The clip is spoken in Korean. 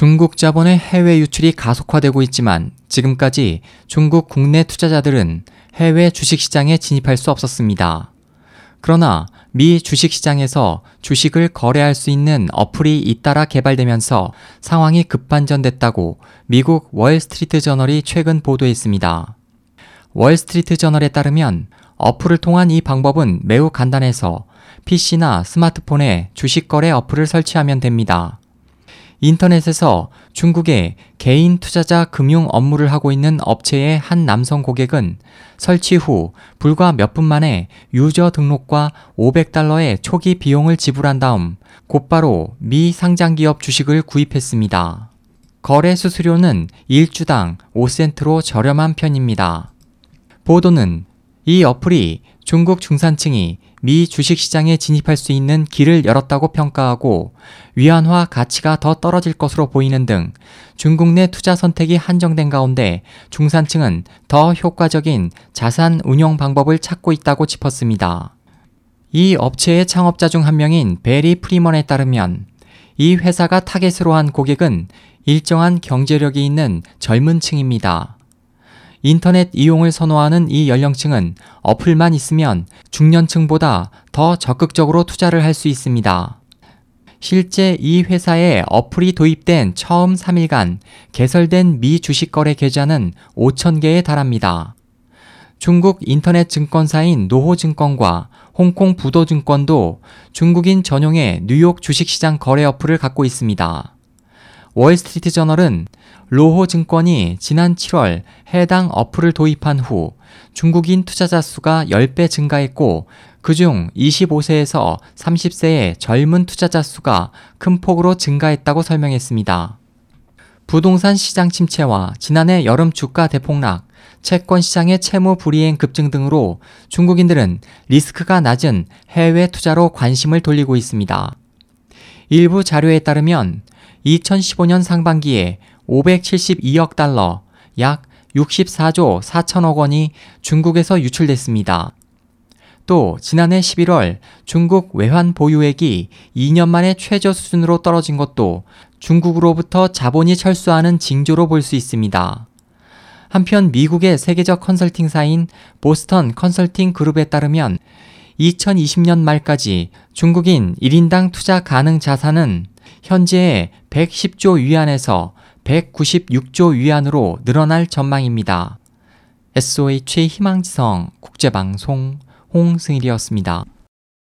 중국 자본의 해외 유출이 가속화되고 있지만 지금까지 중국 국내 투자자들은 해외 주식시장에 진입할 수 없었습니다. 그러나 미 주식시장에서 주식을 거래할 수 있는 어플이 잇따라 개발되면서 상황이 급반전됐다고 미국 월스트리트 저널이 최근 보도했습니다. 월스트리트 저널에 따르면 어플을 통한 이 방법은 매우 간단해서 PC나 스마트폰에 주식 거래 어플을 설치하면 됩니다. 인터넷에서 중국의 개인 투자자 금융 업무를 하고 있는 업체의 한 남성 고객은 설치 후 불과 몇 분 만에 유저 등록과 500달러의 초기 비용을 지불한 다음 곧바로 미 상장 기업 주식을 구입했습니다. 거래 수수료는 1주당 5센트로 저렴한 편입니다. 보도는 이 어플이 중국 중산층이 미 주식시장에 진입할 수 있는 길을 열었다고 평가하고 위안화 가치가 더 떨어질 것으로 보이는 등 중국 내 투자 선택이 한정된 가운데 중산층은 더 효과적인 자산 운용 방법을 찾고 있다고 짚었습니다. 이 업체의 창업자 중 한 명인 베리 프리먼에 따르면 이 회사가 타겟으로 한 고객은 일정한 경제력이 있는 젊은 층입니다. 인터넷 이용을 선호하는 이 연령층은 어플만 있으면 중년층보다 더 적극적으로 투자를 할 수 있습니다. 실제 이 회사에 어플이 도입된 처음 3일간 개설된 미 주식거래 계좌는 5,000개에 달합니다. 중국 인터넷 증권사인 노호증권과 홍콩 부도증권도 중국인 전용의 뉴욕 주식시장 거래 어플을 갖고 있습니다. 월스트리트 저널은 로호 증권이 지난 7월 해당 어플을 도입한 후 중국인 투자자 수가 10배 증가했고 그중 25세에서 30세의 젊은 투자자 수가 큰 폭으로 증가했다고 설명했습니다. 부동산 시장 침체와 지난해 여름 주가 대폭락, 채권 시장의 채무 불이행 급증 등으로 중국인들은 리스크가 낮은 해외 투자로 관심을 돌리고 있습니다. 일부 자료에 따르면 2015년 상반기에 572억 달러, 약 64조 4천억 원이 중국에서 유출됐습니다. 또 지난해 11월 중국 외환 보유액이 2년 만에 최저 수준으로 떨어진 것도 중국으로부터 자본이 철수하는 징조로 볼 수 있습니다. 한편 미국의 세계적 컨설팅사인 보스턴 컨설팅 그룹에 따르면 2020년 말까지 중국인 1인당 투자 가능 자산은 현재의 110조 위안에서 196조 위안으로 늘어날 전망입니다. SOH 희망지성 국제방송 홍승일이었습니다.